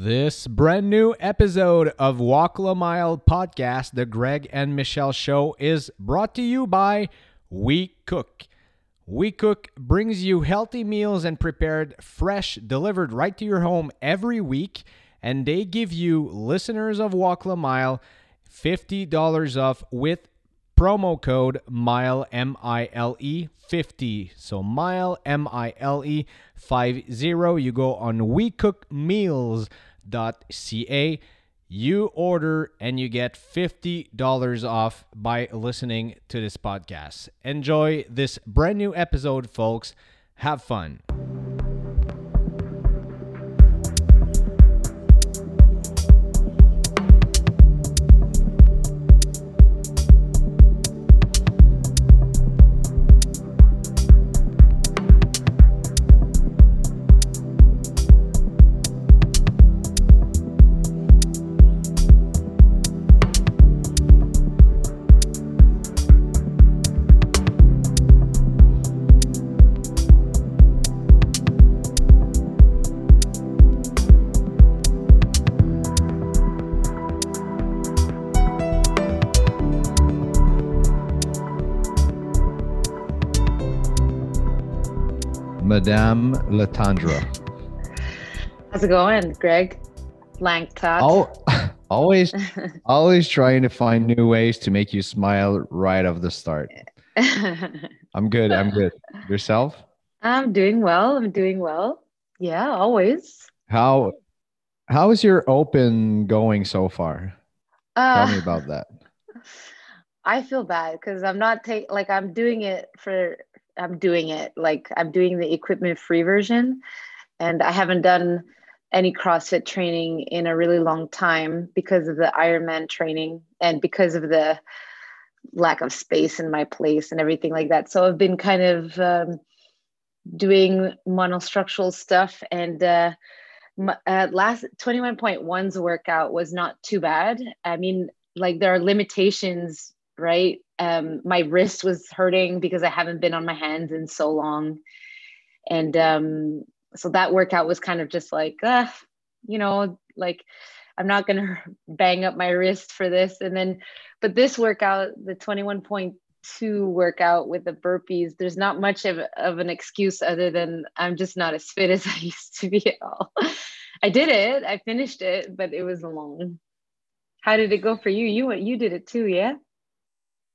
This brand new episode of Walk La Mile podcast, the Greg and Michelle Show, is brought to you by We Cook. We Cook brings you healthy meals and prepared fresh, delivered right to your home every week. And they give you, listeners of Walk La Mile, $50 off with promo code MILE M I L E 50. So MILE M I L E 50. You go on wecookmeals.ca. You order and you get $50 off by listening to this podcast. Enjoy this brand new episode, folks. Have fun. Madame Letendre. How's it going, Greg? Blank top. Al- always, always trying to find new ways to make you smile right off the start. I'm good. I'm good. Yourself? I'm doing well. I'm doing well. Yeah, always. How how is your open going so far? Uh, Tell me about that. I feel bad because I'm not take like I'm doing it for I'm doing it like I'm doing the equipment free version, and I haven't done any CrossFit training in a really long time because of the Ironman training and because of the lack of space in my place and everything like that. So I've been kind of um, doing monostructural stuff and. Uh, uh, last 21.1's workout was not too bad. I mean, like there are limitations, right? Um, my wrist was hurting because I haven't been on my hands in so long. And um, so that workout was kind of just like, uh, you know, like I'm not going to bang up my wrist for this. And then, but this workout, the 21.2 workout with the burpees, there's not much of, of an excuse other than I'm just not as fit as I used to be at all. I did it. I finished it, but it was long. How did it go for you? You you did it too, yeah?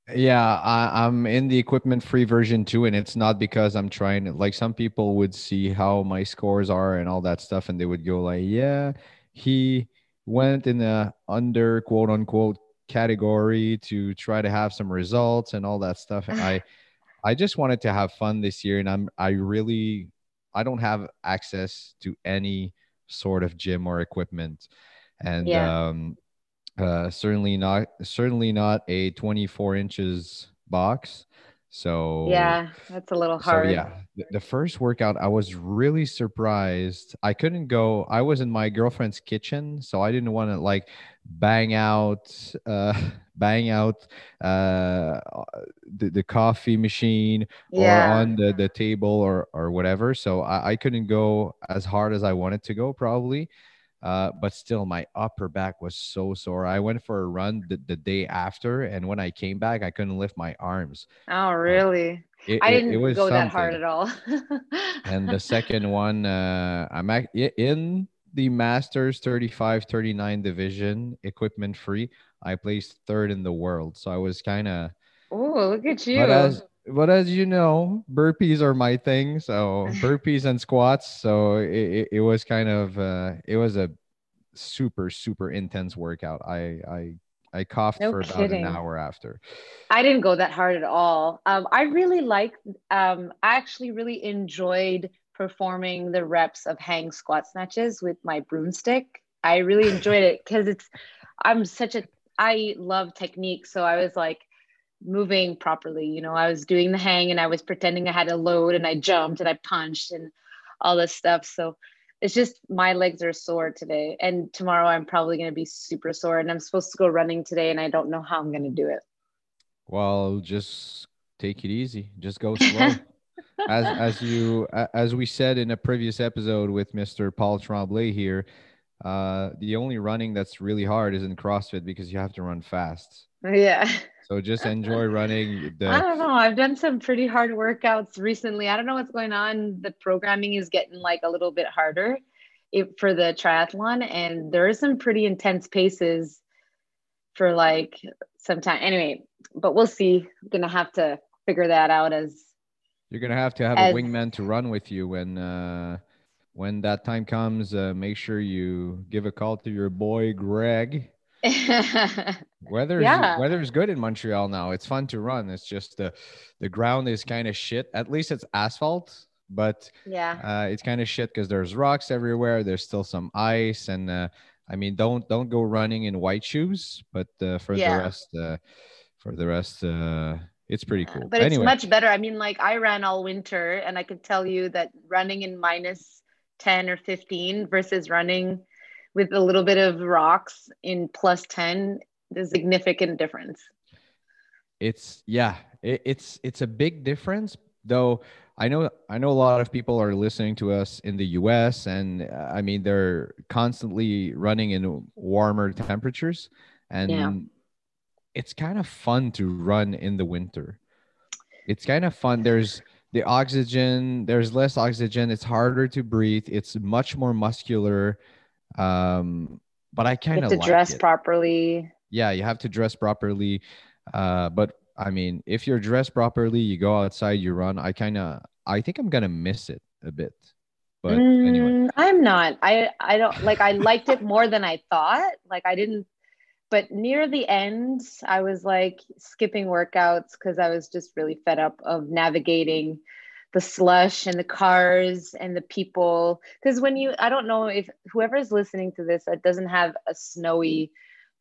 Yeah, I, I'm in the equipment free version too, and it's not because I'm trying to like some people would see how my scores are and all that stuff, and they would go like, "Yeah, he went in the under quote unquote category to try to have some results and all that stuff." And I, I just wanted to have fun this year, and I'm I really I don't have access to any sort of gym or equipment, and Yeah. um, uh, certainly not certainly not a 24 inches box. So Yeah, that's a little so hard. yeah, the, the first workout I was really surprised. I couldn't go. I was in my girlfriend's kitchen, so I didn't want to like bang out, uh, bang out uh, the, the coffee machine or on the, the table or or whatever. So I, I couldn't go as hard as I wanted to go probably. Uh, but still, my upper back was so sore. I went for a run the, the day after, and when I came back, I couldn't lift my arms. Oh, really? It, I didn't it was go that hard at all. And the second one, uh, I'm in the Masters 35 39 division, equipment free. I placed third in the world. So I was kind of, Oh, look at you. but as but as you know, burpees are my thing. So burpees and squats. So it, it, it was kind of uh, it was a super super intense workout. I I I coughed No for about kidding. an hour after. I didn't go that hard at all. Um, I really liked, um, I actually really enjoyed performing the reps of hang squat snatches with my broomstick. I really enjoyed it because it's, I'm such a, I love technique. So I was like moving properly. You know, I was doing the hang and I was pretending I had a load and I jumped and I punched and all this stuff. So it's just my legs are sore today. And tomorrow I'm probably going to be super sore. And I'm supposed to go running today and I don't know how I'm going to do it. Well, just take it easy. Just go slow. as as you as we said in a previous episode with Mr. Paul Tremblay here, uh, the only running that's really hard is in CrossFit because you have to run fast. Yeah. So just enjoy running. The, I don't know. I've done some pretty hard workouts recently. I don't know what's going on. The programming is getting like a little bit harder for the triathlon, and there are some pretty intense paces for like some time. Anyway, but we'll see. I'm gonna have to figure that out as you're gonna have to have as, a wingman to run with you when uh, when that time comes. Uh, make sure you give a call to your boy Greg. weather yeah. weather is good in Montreal now. It's fun to run. It's just the the ground is kind of shit. At least it's asphalt, but yeah, uh, it's kind of shit because there's rocks everywhere. There's still some ice, and uh, I mean, don't don't go running in white shoes. But uh, for yeah. the rest, uh, for the rest, uh, it's pretty cool. But anyway. it's much better. I mean, like I ran all winter, and I could tell you that running in minus ten or fifteen versus running with a little bit of rocks in plus 10 there's significant difference. It's yeah it, it's it's a big difference though i know i know a lot of people are listening to us in the us and uh, i mean they're constantly running in warmer temperatures and yeah. it's kind of fun to run in the winter. It's kind of fun. There's the oxygen there's less oxygen it's harder to breathe it's much more muscular um, but I kind of to like dress it. properly. Yeah, you have to dress properly. Uh, but I mean, if you're dressed properly, you go outside, you run. I kind of, I think I'm gonna miss it a bit. But mm, anyway, I'm not. I I don't like. I liked it more than I thought. Like I didn't. But near the end, I was like skipping workouts because I was just really fed up of navigating the slush and the cars and the people. Because when you i don't know if whoever's listening to this that doesn't have a snowy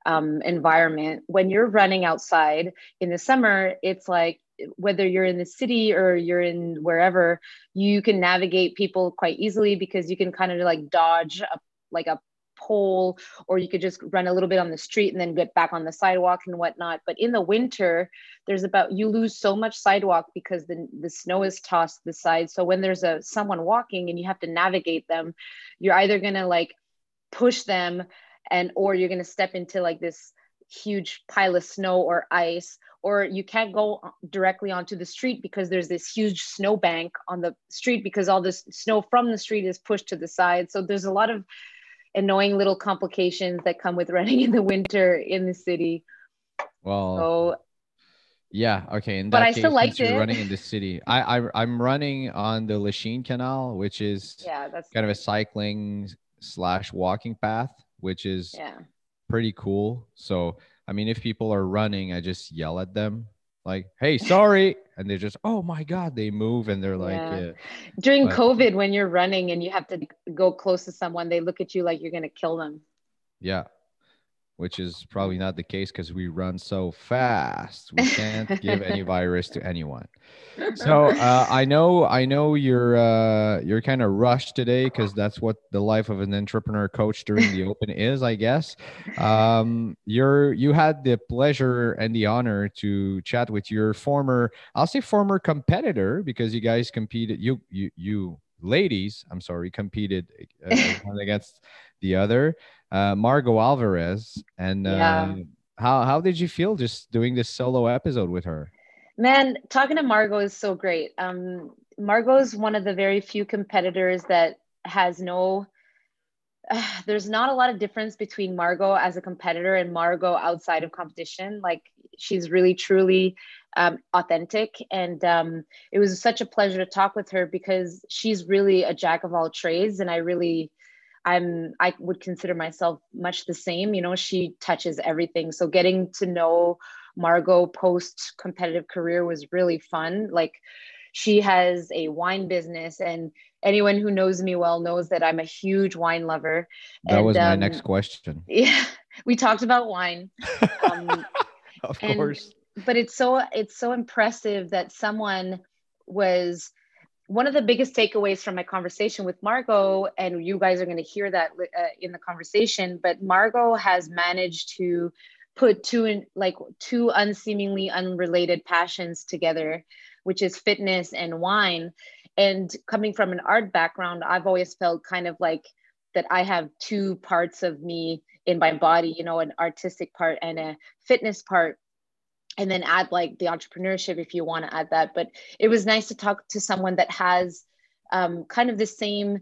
um, environment when you're running outside in the summer it's like whether you're in the city or you're in wherever you can navigate people quite easily because you can kind of like dodge a, like a pole or you could just run a little bit on the street and then get back on the sidewalk and whatnot. But in the winter there's about you lose so much sidewalk because the, the snow is tossed to the side. So when there's a someone walking and you have to navigate them you're either going to like push them and or you're going to step into like this huge pile of snow or ice or you can't go directly onto the street because there's this huge snow bank on the street because all this snow from the street is pushed to the side. So there's a lot of annoying little complications that come with running in the winter in the city. Well, so, yeah, okay. In but that I still liked it. running in the city. I, I I'm running on the Lachine Canal, which is yeah, that's kind of a cycling slash walking path, which is yeah pretty cool. So I mean, if people are running, I just yell at them like, "Hey, sorry," and they just, "Oh my god," they move and they're like, yeah. Yeah. During but, COVID, when you're running and you have to go close to someone, they look at you like you're gonna kill them. Yeah, which is probably not the case because we run so fast. We can't give any virus to anyone. So uh, I know, I know you're uh, you're kind of rushed today because that's what the life of an entrepreneur coach during the open is, I guess. Um, you're you had the pleasure and the honor to chat with your former, I'll say former competitor because you guys competed. You you you ladies, I'm sorry, competed uh, one against the other uh, Margaux Alvarez. And yeah. uh, how how did you feel just doing this solo episode with her? Man, talking to Margaux is so great. Um, Margaux is one of the very few competitors that has no. Uh, there's not a lot of difference between Margaux as a competitor and Margaux outside of competition. Like she's really truly um, authentic, and um, it was such a pleasure to talk with her because she's really a jack of all trades, and I really I'm I would consider myself much the same. You know, she touches everything. So getting to know Margaux post competitive career was really fun. Like she has a wine business and anyone who knows me well knows that I'm a huge wine lover. That and, was my um, next question. Yeah. We talked about wine. Um, of course. but it's so it's so impressive that someone was one of the biggest takeaways from my conversation with Margaux, and you guys are going to hear that uh, in the conversation, but Margaux has managed to put two in, like two unseemingly unrelated passions together, which is fitness and wine. And coming from an art background, I've always felt kind of like that I have two parts of me in my body, you know, an artistic part and a fitness part. And then add like the entrepreneurship if you want to add that. But it was nice to talk to someone that has um, kind of the same,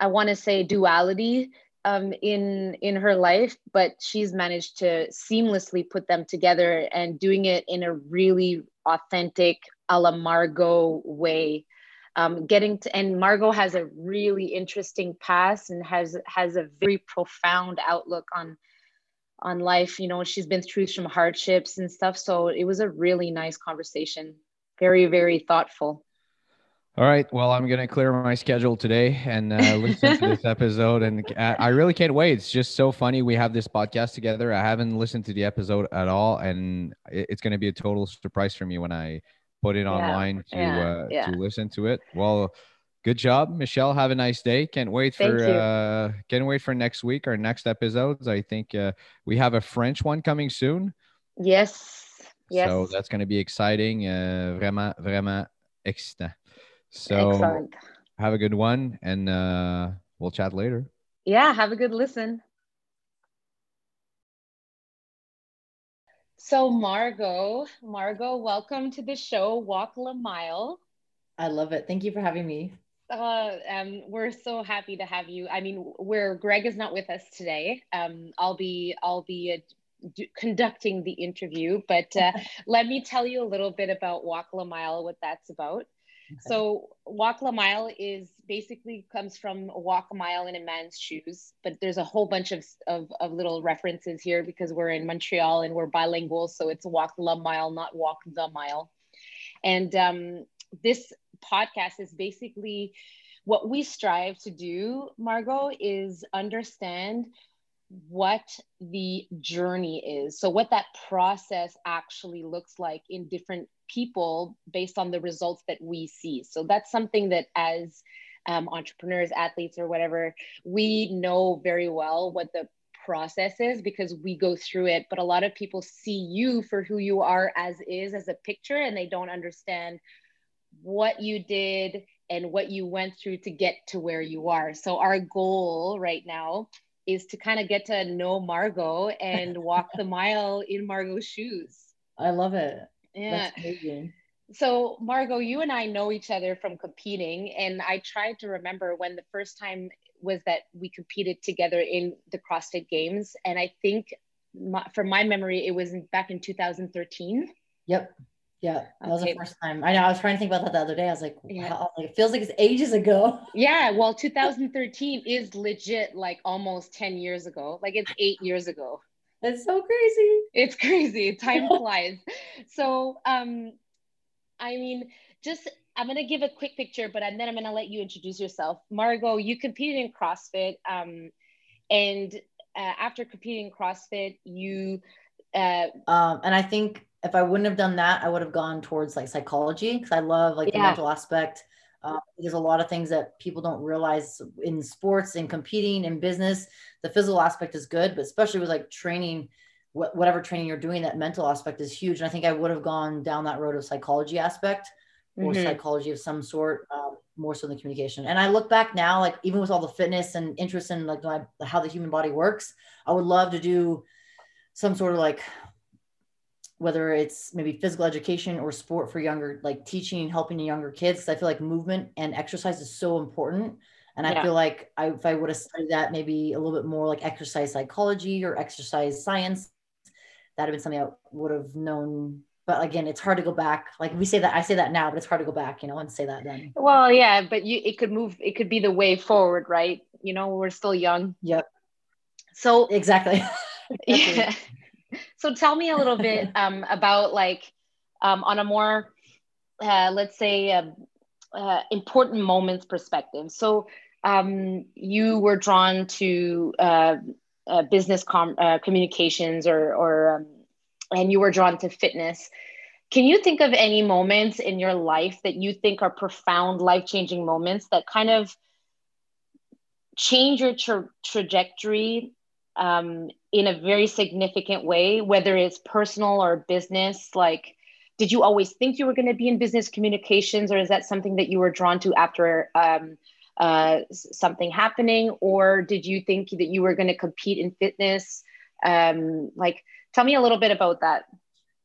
I want to say, duality um, in in her life, but she's managed to seamlessly put them together and doing it in a really authentic, a la Margaux way um, getting to and margaux has a really interesting past and has has a very profound outlook on on life you know she's been through some hardships and stuff so it was a really nice conversation very very thoughtful all right well i'm going to clear my schedule today and uh, listen to this episode and i really can't wait it's just so funny we have this podcast together i haven't listened to the episode at all and it's going to be a total surprise for me when i put it yeah. online to yeah. Uh, yeah. to listen to it. Well, good job, Michelle. Have a nice day. Can't wait for uh, can't wait for next week our next episodes. I think uh, we have a French one coming soon. Yes. Yes. So that's going to be exciting. Uh, vraiment, vraiment excitant. So Excellent. have a good one, and uh, we'll chat later. Yeah. Have a good listen. So, Margaux, Margaux, welcome to the show, Walk La Mile. I love it. Thank you for having me. Uh, um, we're so happy to have you. I mean, where Greg is not with us today, um, I'll be I'll be uh, d- conducting the interview. But uh, let me tell you a little bit about Walk La Mile, what that's about. So walk a mile is basically comes from walk a mile in a man's shoes, but there's a whole bunch of, of, of little references here because we're in Montreal and we're bilingual. So it's walk la mile, not walk the mile. And um, this podcast is basically what we strive to do, Margaux, is understand what the journey is. So, what that process actually looks like in different people based on the results that we see. So that's something that as um, entrepreneurs, athletes, or whatever, we know very well what the process is because we go through it. But a lot of people see you for who you are as is, as a picture, and they don't understand what you did and what you went through to get to where you are. So our goal right now is to kind of get to know Margaux and walk the mile in Margaux's shoes. I love it. Yeah. So, Margaux, you and I know each other from competing, and I tried to remember when the first time was that we competed together in the CrossFit Games, and I think, my, from my memory, it was back in 2013. Yep. Yeah, that was the first time. I know. I was trying to think about that the other day. I was like, yeah. wow, like, it feels like it's ages ago. Yeah, well, 2013 is legit like almost 10 years ago. Like it's eight years ago. That's so crazy. It's crazy. Time flies. so, um, I mean, just I'm gonna give a quick picture, but then I'm gonna let you introduce yourself. Margaux, you competed in CrossFit, um, and uh, after competing in CrossFit, you. Uh, um, and I think if I wouldn't have done that, I would have gone towards like psychology because I love like the mental aspect. Uh, there's a lot of things that people don't realize in sports and competing in business. The physical aspect is good, but especially with like training, wh- whatever training you're doing, that mental aspect is huge. And I think I would have gone down that road of psychology aspect or mm-hmm. psychology of some sort, um, more so than communication. And I look back now, like even with all the fitness and interest in like my, how the human body works, I would love to do some sort of like whether it's maybe physical education or sport for younger, like teaching, and helping younger kids. I feel like movement and exercise is so important. And yeah. I feel like I, if I would have studied that maybe a little bit more like exercise psychology or exercise science, that'd have been something I would have known. But again, it's hard to go back. Like we say that, I say that now, but it's hard to go back, you know, and say that then. Well, yeah, but you, it could move, it could be the way forward, right? You know, we're still young. Yep. So exactly. yeah so tell me a little bit um, about like um, on a more uh, let's say uh, uh, important moments perspective. So um, you were drawn to uh, uh, business com- uh, communications or, or um, and you were drawn to fitness. Can you think of any moments in your life that you think are profound life-changing moments that kind of change your tra- trajectory um, in a very significant way, whether it's personal or business? Like, did you always think you were going to be in business communications, or is that something that you were drawn to after um, uh, something happening, or did you think that you were going to compete in fitness? Um, like, tell me a little bit about that.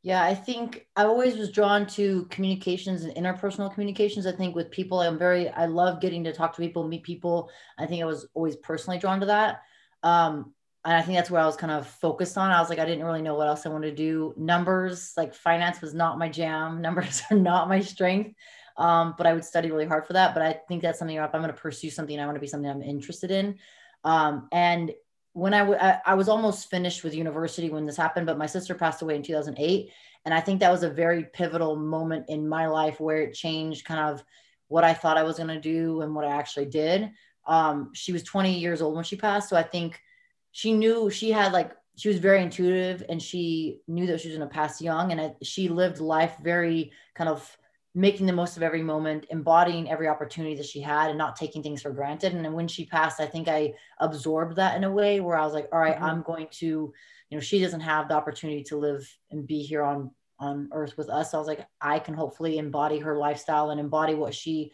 Yeah, I think I always was drawn to communications and interpersonal communications. I think with people, I'm very, I love getting to talk to people, meet people. I think I was always personally drawn to that. Um, and I think that's where I was kind of focused on. I was like, I didn't really know what else I wanted to do. Numbers, like finance was not my jam. Numbers are not my strength. Um, but I would study really hard for that. But I think that's something if I'm going to pursue something, I want to be something I'm interested in. Um, and when I, w- I, I was almost finished with university when this happened, but my sister passed away in 2008. And I think that was a very pivotal moment in my life where it changed kind of what I thought I was going to do and what I actually did. Um, she was 20 years old when she passed. So I think she knew she had like, she was very intuitive and she knew that she was going to pass young. And I, she lived life very kind of making the most of every moment, embodying every opportunity that she had and not taking things for granted. And then when she passed, I think I absorbed that in a way where I was like, all right, mm-hmm. I'm going to, you know, she doesn't have the opportunity to live and be here on on earth with us. So I was like, I can hopefully embody her lifestyle and embody what she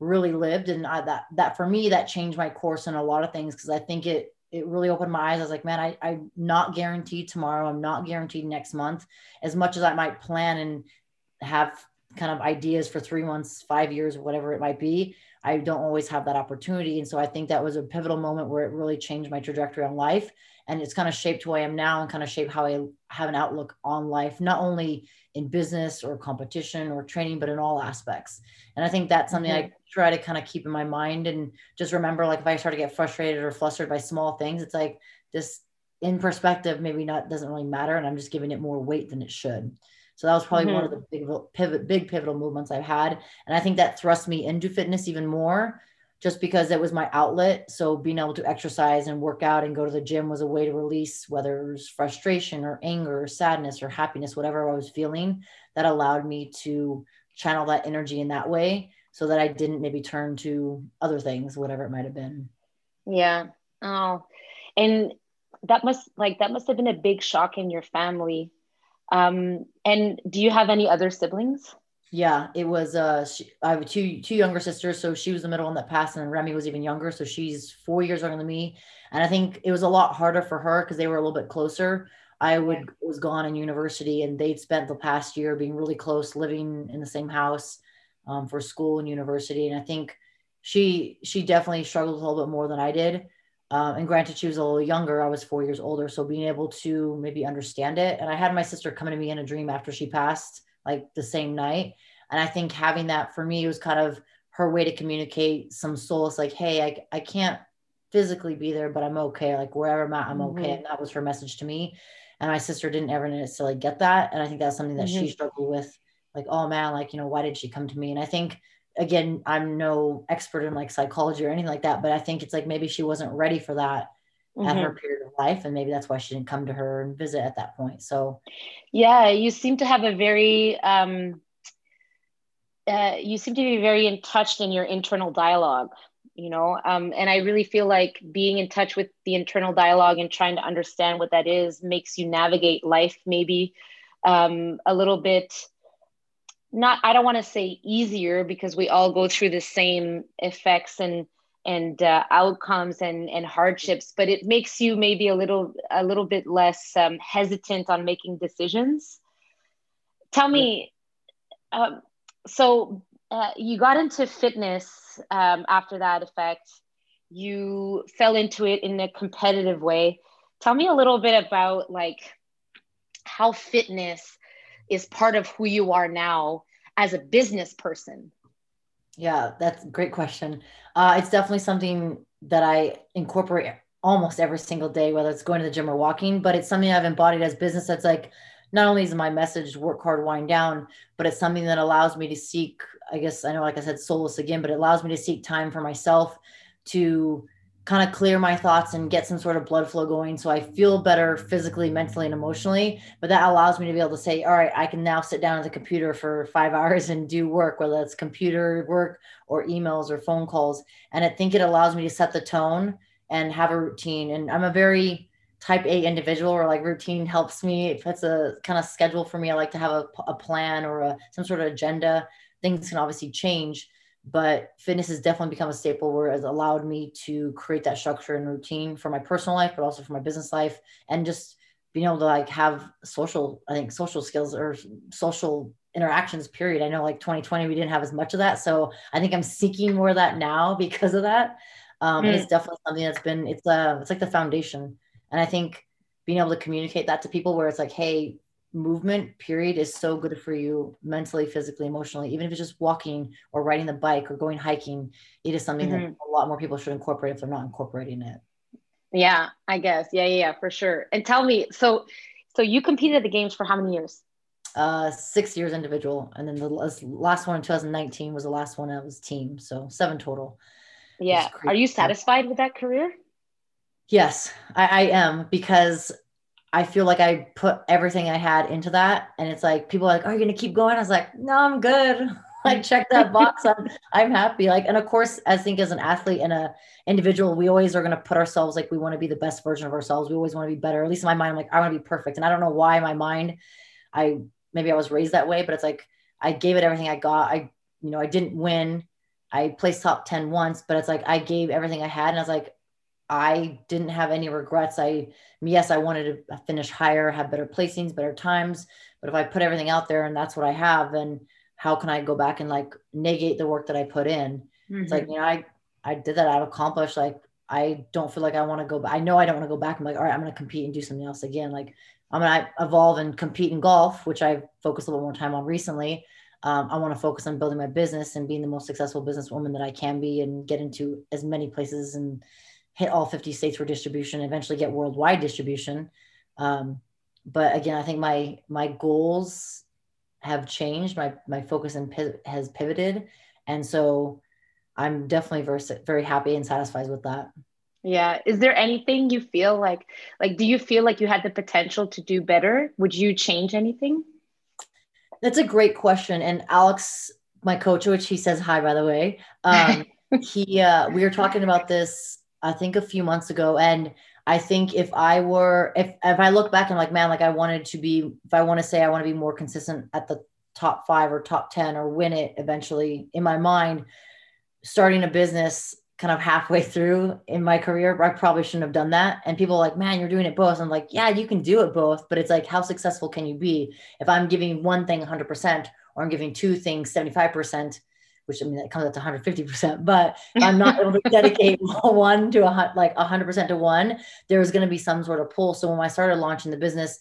really lived. And I, that that for me, that changed my course in a lot of things because I think it it really opened my eyes. I was like, man, I, I'm not guaranteed tomorrow. I'm not guaranteed next month. As much as I might plan and have kind of ideas for three months, five years, whatever it might be. I don't always have that opportunity. And so I think that was a pivotal moment where it really changed my trajectory on life. And it's kind of shaped who I am now and kind of shaped how I have an outlook on life, not only in business or competition or training, but in all aspects. And I think that's something mm-hmm. I try to kind of keep in my mind and just remember like if I start to get frustrated or flustered by small things, it's like this in perspective, maybe not doesn't really matter. And I'm just giving it more weight than it should. So that was probably mm-hmm. one of the big pivot, big pivotal movements I've had. And I think that thrust me into fitness even more just because it was my outlet. So being able to exercise and work out and go to the gym was a way to release whether it was frustration or anger or sadness or happiness, whatever I was feeling, that allowed me to channel that energy in that way so that I didn't maybe turn to other things, whatever it might have been. Yeah. Oh, and that must like that must have been a big shock in your family um, and do you have any other siblings? Yeah, it was. Uh, she, I have two two younger sisters, so she was the middle one that passed, and Remy was even younger, so she's four years younger than me. And I think it was a lot harder for her because they were a little bit closer. I would was gone in university, and they'd spent the past year being really close, living in the same house um, for school and university. And I think she she definitely struggled a little bit more than I did. Um, and granted, she was a little younger. I was four years older. So being able to maybe understand it. And I had my sister coming to me in a dream after she passed, like the same night. And I think having that for me was kind of her way to communicate some solace, like, hey, I, I can't physically be there, but I'm okay. Like wherever I'm at, I'm okay. Mm-hmm. And that was her message to me. And my sister didn't ever necessarily get that. And I think that's something that mm-hmm. she struggled with. Like, oh man, like, you know, why did she come to me? And I think again, I'm no expert in like psychology or anything like that, but I think it's like maybe she wasn't ready for that mm-hmm. at her mm-hmm. period of life. And maybe that's why she didn't come to her and visit at that point. So, yeah, you seem to have a very, um, uh, you seem to be very in touch in your internal dialogue, you know, um, and I really feel like being in touch with the internal dialogue and trying to understand what that is makes you navigate life maybe um, a little bit not i don't want to say easier because we all go through the same effects and and uh, outcomes and and hardships but it makes you maybe a little a little bit less um, hesitant on making decisions. Tell me um, so uh, you got into fitness um, after that effect. You fell into it in a competitive way. Tell me a little bit about like how fitness is part of who you are now as a business person? Yeah, that's a great question. Uh, it's definitely something that I incorporate almost every single day, whether it's going to the gym or walking, but it's something I've embodied as business that's like, not only is my message work hard, wind down, but it's something that allows me to seek, I guess I know, like I said, solace again, but it allows me to seek time for myself to kind of clear my thoughts and get some sort of blood flow going so I feel better physically, mentally, and emotionally. But that allows me to be able to say, all right, I can now sit down at the computer for five hours and do work, whether it's computer work or emails or phone calls. And I think it allows me to set the tone and have a routine. And I'm a very type A individual or like routine helps me. If it's a kind of schedule for me, I like to have a, a plan or a, some sort of agenda. Things can obviously change but fitness has definitely become a staple where it's allowed me to create that structure and routine for my personal life, but also for my business life and just being able to like have social, I think social skills or social interactions period. I know like 2020, we didn't have as much of that. So I think I'm seeking more of that now because of that. Um, mm. it's definitely something that's been, it's uh, it's like the foundation. And I think being able to communicate that to people where it's like, Hey, movement period is so good for you mentally physically emotionally even if it's just walking or riding the bike or going hiking it is something mm-hmm. that a lot more people should incorporate if they're not incorporating it. Yeah i guess. Yeah, yeah yeah for sure. And tell me so so you competed at the games for how many years? Uh six years individual and then the last one in 2019 was the last one that was team so seven total. Yeah. Are you satisfied with that career? Yes I, I am because I feel like I put everything I had into that. And it's like people are like, Are you gonna keep going? I was like, No, I'm good. like check that box. I'm I'm happy. Like, and of course, I think as an athlete and a individual, we always are gonna put ourselves like we want to be the best version of ourselves. We always want to be better. At least in my mind, I'm like, I want to be perfect. And I don't know why my mind, I maybe I was raised that way, but it's like I gave it everything I got. I, you know, I didn't win. I placed top 10 once, but it's like I gave everything I had. And I was like, I didn't have any regrets. I, yes, I wanted to finish higher, have better placings, better times. But if I put everything out there and that's what I have, then how can I go back and like negate the work that I put in? Mm-hmm. It's like, mm-hmm. you know, I, I did that. I've accomplished. Like, I don't feel like I want to go back. I know I don't want to go back. I'm like, all right, I'm going to compete and do something else again. Like, I'm going to evolve and compete in golf, which I've focused a little more time on recently. Um, I want to focus on building my business and being the most successful businesswoman that I can be and get into as many places and hit all 50 states for distribution, eventually get worldwide distribution. Um, but again, I think my my goals have changed. My my focus and has pivoted, and so I'm definitely very very happy and satisfied with that. Yeah. Is there anything you feel like like do you feel like you had the potential to do better? Would you change anything? That's a great question. And Alex, my coach, which he says hi by the way, um, he uh, we were talking about this I think a few months ago. And I think if I were, if if I look back and like, man, like I wanted to be, if I want to say I want to be more consistent at the top five or top 10 or win it eventually in my mind, starting a business kind of halfway through in my career, I probably shouldn't have done that. And people like, man, you're doing it both. I'm like, yeah, you can do it both, but it's like, how successful can you be if I'm giving one thing 100% or I'm giving two things 75%? Which I mean that comes out to 150%, but I'm not able to dedicate one to a like 100% to one, there's going to be some sort of pull. So when I started launching the business,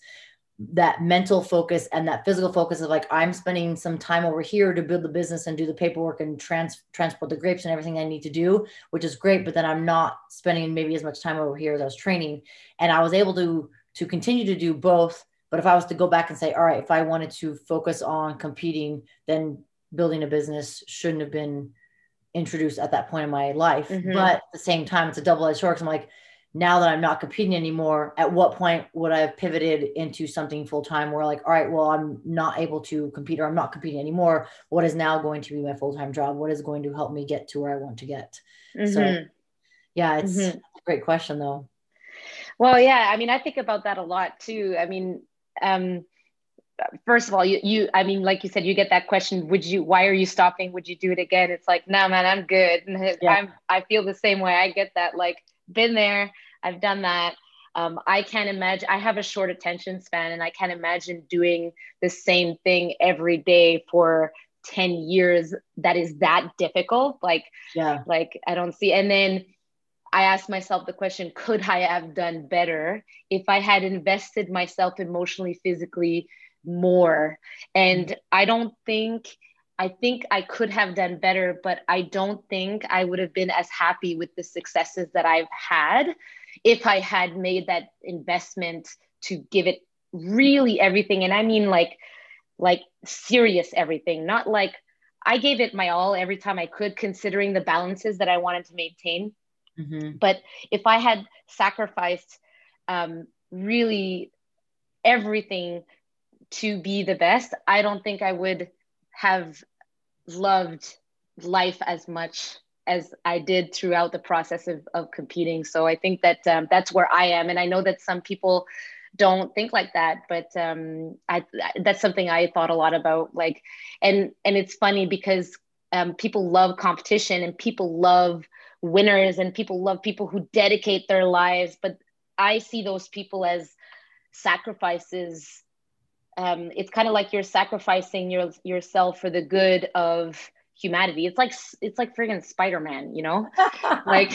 that mental focus and that physical focus of like I'm spending some time over here to build the business and do the paperwork and trans transport the grapes and everything I need to do, which is great. But then I'm not spending maybe as much time over here as I was training, and I was able to to continue to do both. But if I was to go back and say, all right, if I wanted to focus on competing, then building a business shouldn't have been introduced at that point in my life. Mm-hmm. But at the same time, it's a double edged sword. I'm like, now that I'm not competing anymore, at what point would I have pivoted into something full time where, like, all right, well, I'm not able to compete or I'm not competing anymore. What is now going to be my full time job? What is going to help me get to where I want to get? Mm-hmm. So, yeah, it's mm-hmm. a great question, though. Well, yeah, I mean, I think about that a lot too. I mean, um, first of all, you, you, I mean, like you said, you get that question, would you, why are you stopping? Would you do it again? It's like, no, man, I'm good. Yeah. I'm, I feel the same way. I get that, like, been there, I've done that. Um, I can't imagine, I have a short attention span and I can't imagine doing the same thing every day for 10 years that is that difficult. Like, yeah, like I don't see, and then, I asked myself the question could I have done better if I had invested myself emotionally, physically, more. And mm-hmm. I don't think, I think I could have done better, but I don't think I would have been as happy with the successes that I've had if I had made that investment to give it really everything. And I mean, like, like serious everything, not like I gave it my all every time I could, considering the balances that I wanted to maintain. Mm-hmm. But if I had sacrificed um, really everything to be the best, I don't think I would have loved life as much as I did throughout the process of, of competing. So I think that um, that's where I am. And I know that some people don't think like that, but um, I, that's something I thought a lot about. Like, and, and it's funny because um, people love competition and people love winners and people love people who dedicate their lives but i see those people as sacrifices um, it's kind of like you're sacrificing your yourself for the good of humanity. It's like it's like friggin spider-man you know? Like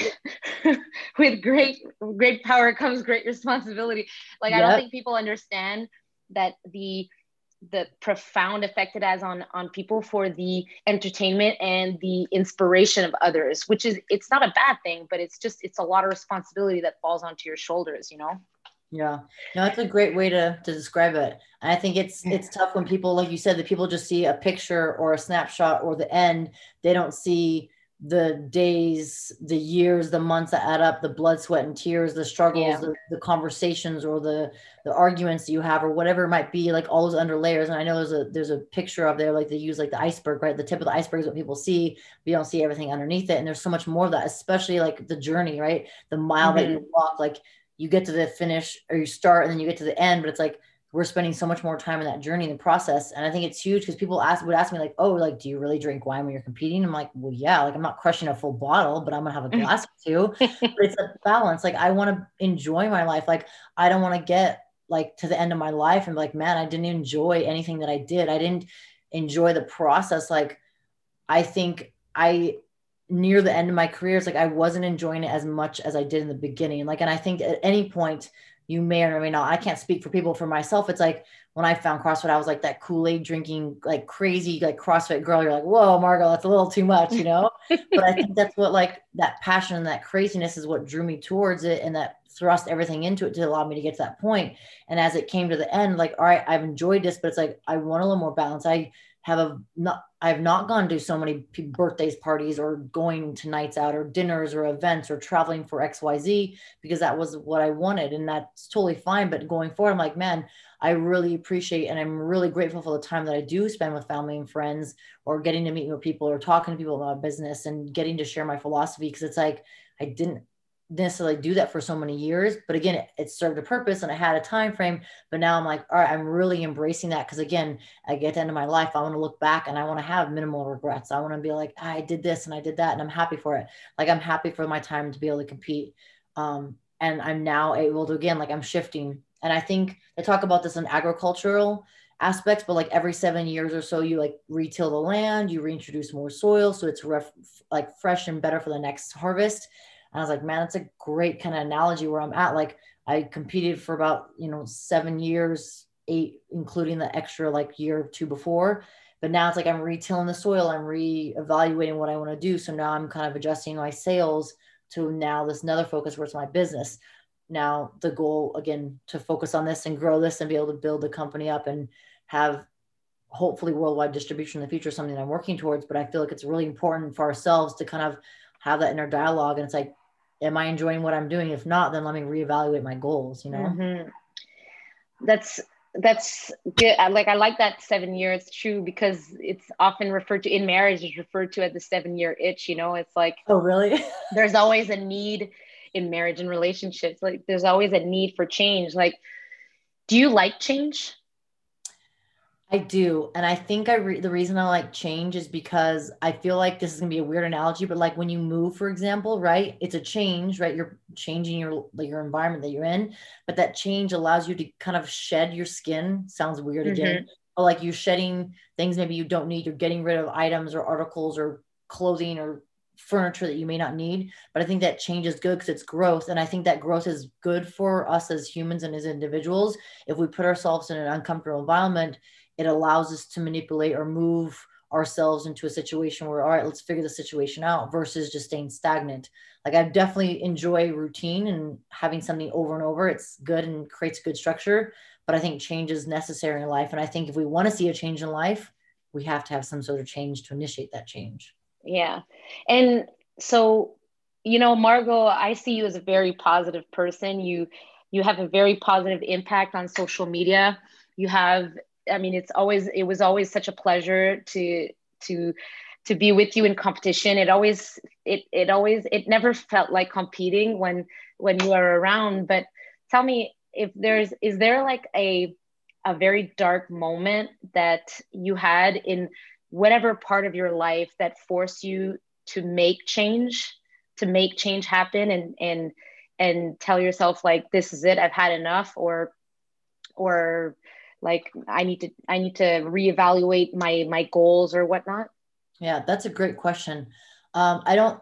with great great power comes great responsibility. Like yep. i don't think people understand that the the profound effect it has on on people for the entertainment and the inspiration of others which is it's not a bad thing but it's just it's a lot of responsibility that falls onto your shoulders you know yeah no that's a great way to to describe it and i think it's it's tough when people like you said that people just see a picture or a snapshot or the end they don't see the days, the years, the months that add up, the blood, sweat, and tears, the struggles, yeah. the, the conversations or the the arguments that you have or whatever it might be, like all those under layers. And I know there's a there's a picture of there, like they use like the iceberg, right? The tip of the iceberg is what people see. We don't see everything underneath it. And there's so much more of that, especially like the journey, right? The mile mm-hmm. that you walk, like you get to the finish or you start and then you get to the end, but it's like we're spending so much more time in that journey and the process. And I think it's huge because people ask would ask me like, oh, like, do you really drink wine when you're competing? I'm like, well, yeah, like I'm not crushing a full bottle, but I'm gonna have a mm. glass or two. but it's a balance. Like I want to enjoy my life. Like I don't want to get like to the end of my life and be like, man, I didn't enjoy anything that I did. I didn't enjoy the process. Like I think I near the end of my career, it's like I wasn't enjoying it as much as I did in the beginning. Like, and I think at any point you may or may not. I can't speak for people. For myself, it's like when I found CrossFit, I was like that Kool Aid drinking, like crazy, like CrossFit girl. You're like, whoa, Margaux, that's a little too much, you know. but I think that's what like that passion and that craziness is what drew me towards it, and that thrust everything into it to allow me to get to that point. And as it came to the end, like, all right, I've enjoyed this, but it's like I want a little more balance. I have a not I have not gone to so many birthdays parties or going to nights out or dinners or events or traveling for XYZ because that was what I wanted and that's totally fine but going forward I'm like man I really appreciate and I'm really grateful for the time that I do spend with family and friends or getting to meet new people or talking to people about business and getting to share my philosophy because it's like I didn't necessarily do that for so many years but again it, it, served a purpose and i had a time frame. But now i'm like all right i'm really embracing that. Because again i get the end of my life i want to look back and i want to have minimal regrets. I want to be like i did this and i did that and i'm happy for it. Like i'm happy for my time to be able to compete um, and i'm now able to again like i'm shifting. And i think they talk about this in agricultural aspects but like every seven years or so you like retill the land you reintroduce more soil so it's ref- like fresh and better for the next harvest and I was like, man, that's a great kind of analogy where I'm at. Like I competed for about, you know, seven years, eight, including the extra like year or two before. But now it's like I'm retilling the soil, I'm re-evaluating what I want to do. So now I'm kind of adjusting my sails to now this another focus where it's my business. Now the goal again to focus on this and grow this and be able to build the company up and have hopefully worldwide distribution in the future, something I'm working towards. But I feel like it's really important for ourselves to kind of have that inner dialogue. And it's like, am I enjoying what I'm doing? If not, then let me reevaluate my goals, you know? Mm-hmm. That's, that's good. Like, I like that seven year. It's true because it's often referred to in marriage is referred to as the seven year itch, you know, it's like, oh, really? there's always a need in marriage and relationships. Like there's always a need for change. Like, do you like change? I do. And I think I re- the reason I like change is because I feel like this is going to be a weird analogy, but like when you move, for example, right? It's a change, right? You're changing your like your environment that you're in, but that change allows you to kind of shed your skin. Sounds weird mm-hmm. again. But like you're shedding things maybe you don't need, you're getting rid of items or articles or clothing or furniture that you may not need. But I think that change is good because it's growth. And I think that growth is good for us as humans and as individuals. If we put ourselves in an uncomfortable environment, it allows us to manipulate or move ourselves into a situation where all right let's figure the situation out versus just staying stagnant. Like i definitely enjoy routine and having something over and over. It's good and creates good structure but i think change is necessary in life. And i think if we want to see a change in life we have to have some sort of change to initiate that change. Yeah. And so you know margaux i see you as a very positive person. You you have a very positive impact on social media. You have I mean, it's always it was always such a pleasure to to to be with you in competition. It always it it always it never felt like competing when when you are around. But tell me if there's is there like a a very dark moment that you had in whatever part of your life that force you to make change to make change happen and and and tell yourself like this is it i've had enough or or like i need to i need to reevaluate my my goals or whatnot? Yeah that's a great question. Um i don't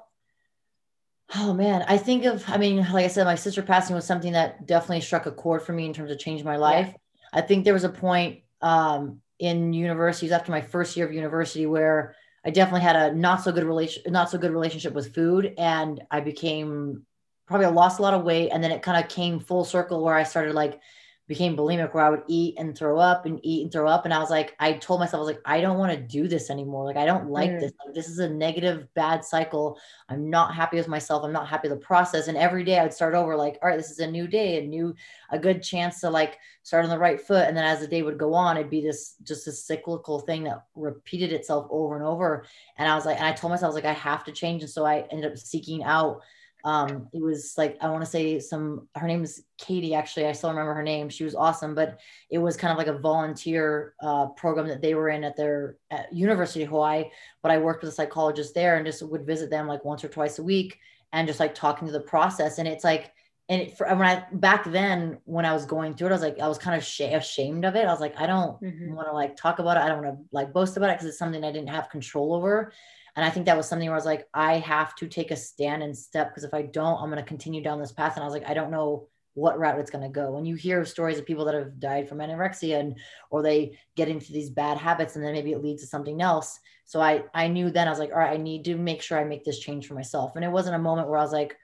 oh man i think of i mean like i said my sister passing was something that definitely struck a chord for me in terms of changing my life. Yeah. i think there was a point um in universities after my first year of university where I definitely had a not so good relation, not so good relationship with food, and I became probably I lost a lot of weight, and then it kind of came full circle where I started like became bulimic where I would eat and throw up and eat and throw up. And I was like, I told myself, I was like, I don't want to do this anymore. Like, I don't like mm. this. Like, this is a negative, bad cycle. I'm not happy with myself. I'm not happy with the process. And every day I would start over like, all right, this is a new day, a new, a good chance to like start on the right foot. And then as the day would go on, it'd be this, just a cyclical thing that repeated itself over and over. And I was like, and I told myself, I was like, I have to change. And so I ended up seeking out um, it was like I want to say some her name is Katie actually I still remember her name she was awesome but it was kind of like a volunteer uh, program that they were in at their at University of Hawaii but I worked with a psychologist there and just would visit them like once or twice a week and just like talking to the process and it's like and it, for, when I back then when I was going through it I was like I was kind of sh- ashamed of it I was like I don't mm-hmm. want to like talk about it I don't want to like boast about it because it's something I didn't have control over and I think that was something where I was like, I have to take a stand and step because if I don't, I'm going to continue down this path. And I was like, I don't know what route it's going to go. When you hear stories of people that have died from anorexia and or they get into these bad habits and then maybe it leads to something else. So I I knew then I was like, all right, I need to make sure I make this change for myself. And it wasn't a moment where I was like,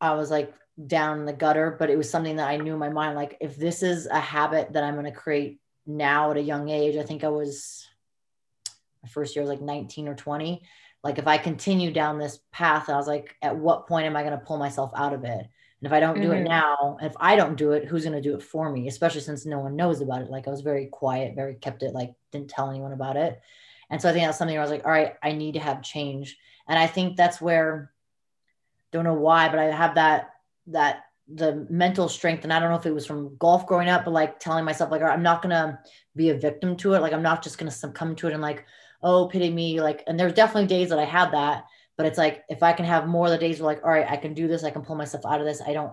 I was like down in the gutter, but it was something that I knew in my mind, like if this is a habit that I'm going to create now at a young age, I think I was my first year I was like 19 or 20. Like if I continue down this path, I was like, at what point am I going to pull myself out of it? And if I don't mm-hmm. do it mm-hmm. now, if I don't do it, who's going to do it for me? Especially since no one knows about it. Like I was very quiet, very kept it, like didn't tell anyone about it. And so I think that's something where I was like, all right, I need to have change. And I think that's where, don't know why, but I have that, that the mental strength. And I don't know if it was from golf growing up, but like telling myself, like, I'm not going to be a victim to it. Like, I'm not just going to succumb to it and like, oh, pity me. Like, and there's definitely days that I had that, but it's like, if I can have more of the days where like, all right, I can do this, I can pull myself out of this. I don't,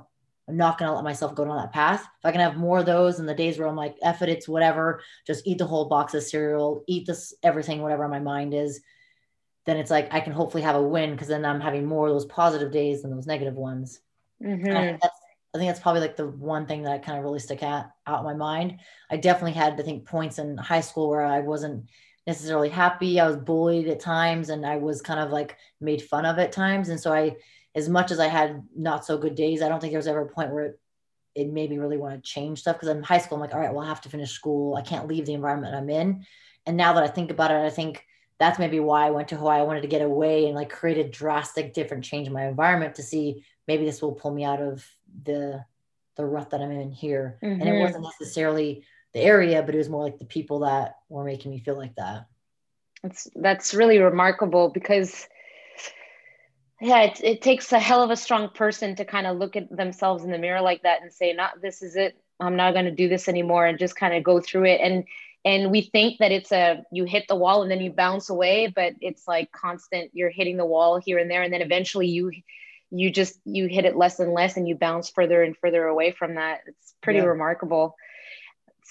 I'm not going to let myself go down that path. If I can have more of those and the days where I'm like, F it, it's whatever, just eat the whole box of cereal, eat this, everything, whatever my mind is, then it's like, I can hopefully have a win because then I'm having more of those positive days than those negative ones. Mm-hmm. I, think I think that's probably like the one thing that I kind of really stick at out in my mind. I definitely had, I think, points in high school where I wasn't necessarily happy. I was bullied at times and I was kind of like made fun of at times. And so I, as much as I had not so good days, I don't think there was ever a point where it, it made me really want to change stuff. Cause in high school, I'm like, all right, well, I have to finish school. I can't leave the environment I'm in. And now that I think about it, I think that's maybe why I went to Hawaii. I wanted to get away and like create a drastic different change in my environment to see maybe this will pull me out of the the rut that I'm in here. Mm-hmm. And it mm-hmm. wasn't necessarily the area, but it was more like the people that were making me feel like that. That's that's really remarkable because yeah, it, it takes a hell of a strong person to kind of look at themselves in the mirror like that and say, not this is it. I'm not going to do this anymore and just kind of go through it. And and we think that it's a you hit the wall and then you bounce away, but it's like constant. You're hitting the wall here and there, and then eventually you you just you hit it less and less, and you bounce further and further away from that. It's pretty yeah. remarkable.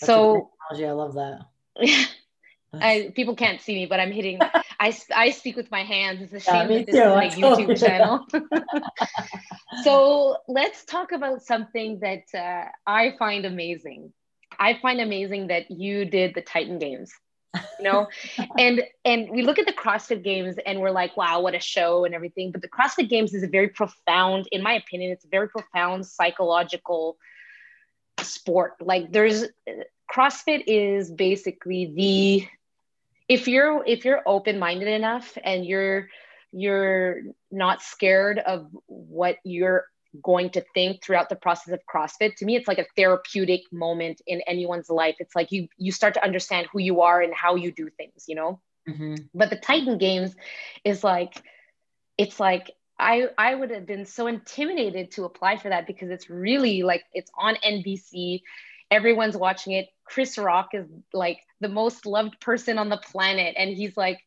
That's so I love that. I, people can't see me, but I'm hitting. I, I speak with my hands. It's a shame yeah, that this is my YouTube channel. so let's talk about something that uh, I find amazing. I find amazing that you did the Titan Games. You know, and and we look at the CrossFit Games and we're like, wow, what a show and everything. But the CrossFit Games is a very profound, in my opinion, it's a very profound psychological sport. Like there's CrossFit is basically the if you're if you're open-minded enough and you're you're not scared of what you're going to think throughout the process of CrossFit. To me, it's like a therapeutic moment in anyone's life. It's like you you start to understand who you are and how you do things, you know. Mm-hmm. But the Titan Games is like, it's like I I would have been so intimidated to apply for that because it's really like it's on NBC everyone's watching it. Chris Rock is like the most loved person on the planet and he's like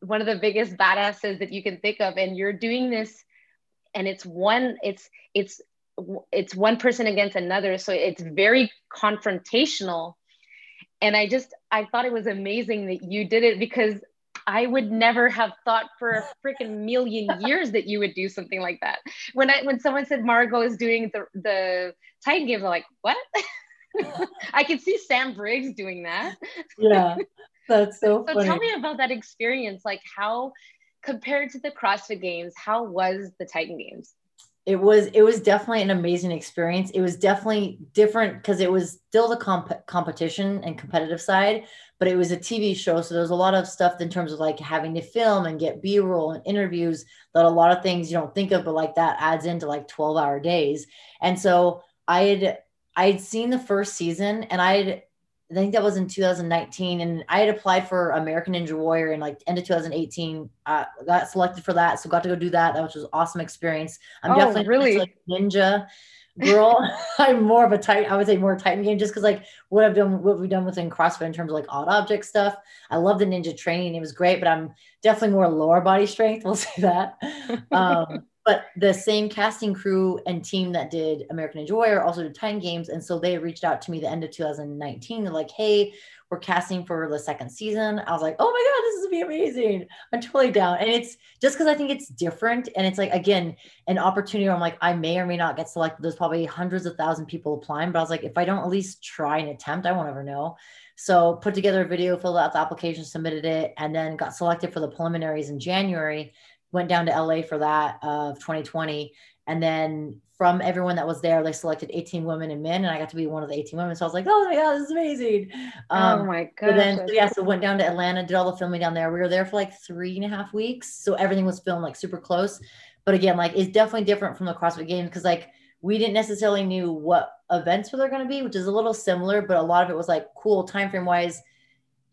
one of the biggest badasses that you can think of and you're doing this and it's one it's it's it's one person against another so it's very confrontational. And i just i thought it was amazing that you did it because i would never have thought for a freaking million years that you would do something like that. When i when someone said margaux is doing the the titan games i'm like what? I can see sam briggs doing that. Yeah that's so, so funny. tell me about that experience. Like how compared to the crossfit games how was the titan games it was it was definitely an amazing experience. It was definitely different because it was still the comp- competition and competitive side but it was a tv show. So there's a lot of stuff in terms of like having to film and get b-roll and interviews that a lot of things you don't think of but like that adds into like 12 hour days. And so i had i had seen the first season and i had I think that was in 2019, and I had applied for American Ninja Warrior in like end of 2018. I got selected for that, so got to go do that. That was an awesome experience. I'm oh, definitely really like ninja girl. I'm more of a tight. I would say more Titan game, just because like what I've done, what we've done within CrossFit in terms of like odd object stuff. I love the ninja training; it was great, but I'm definitely more lower body strength. We'll say that. Um, but the same casting crew and team that did American Warrior also did Titan Games. And so they reached out to me the end of 2019. They're like, hey, we're casting for the second season. I was like, oh my God, this is be amazing. I'm totally down. And it's just because I think it's different. And it's like, again, an opportunity I'm like, I may or may not get selected. There's probably hundreds of thousand people applying, but I was like, if I don't at least try and attempt, I won't ever know. So put together a video, filled out the application, submitted it, and then got selected for the preliminaries in January went down to LA for that of 2020. And then from everyone that was there, they selected 18 women and men, and I got to be one of the 18 women. So I was like, oh my God, this is amazing. Um, oh my God. then, so yeah, so went down to Atlanta, did all the filming down there. We were there for like three and a half weeks. So everything was filmed like super close. But again, like it's definitely different from the CrossFit Games because like we didn't necessarily knew what events were there going to be, which is a little similar, but a lot of it was like cool time frame wise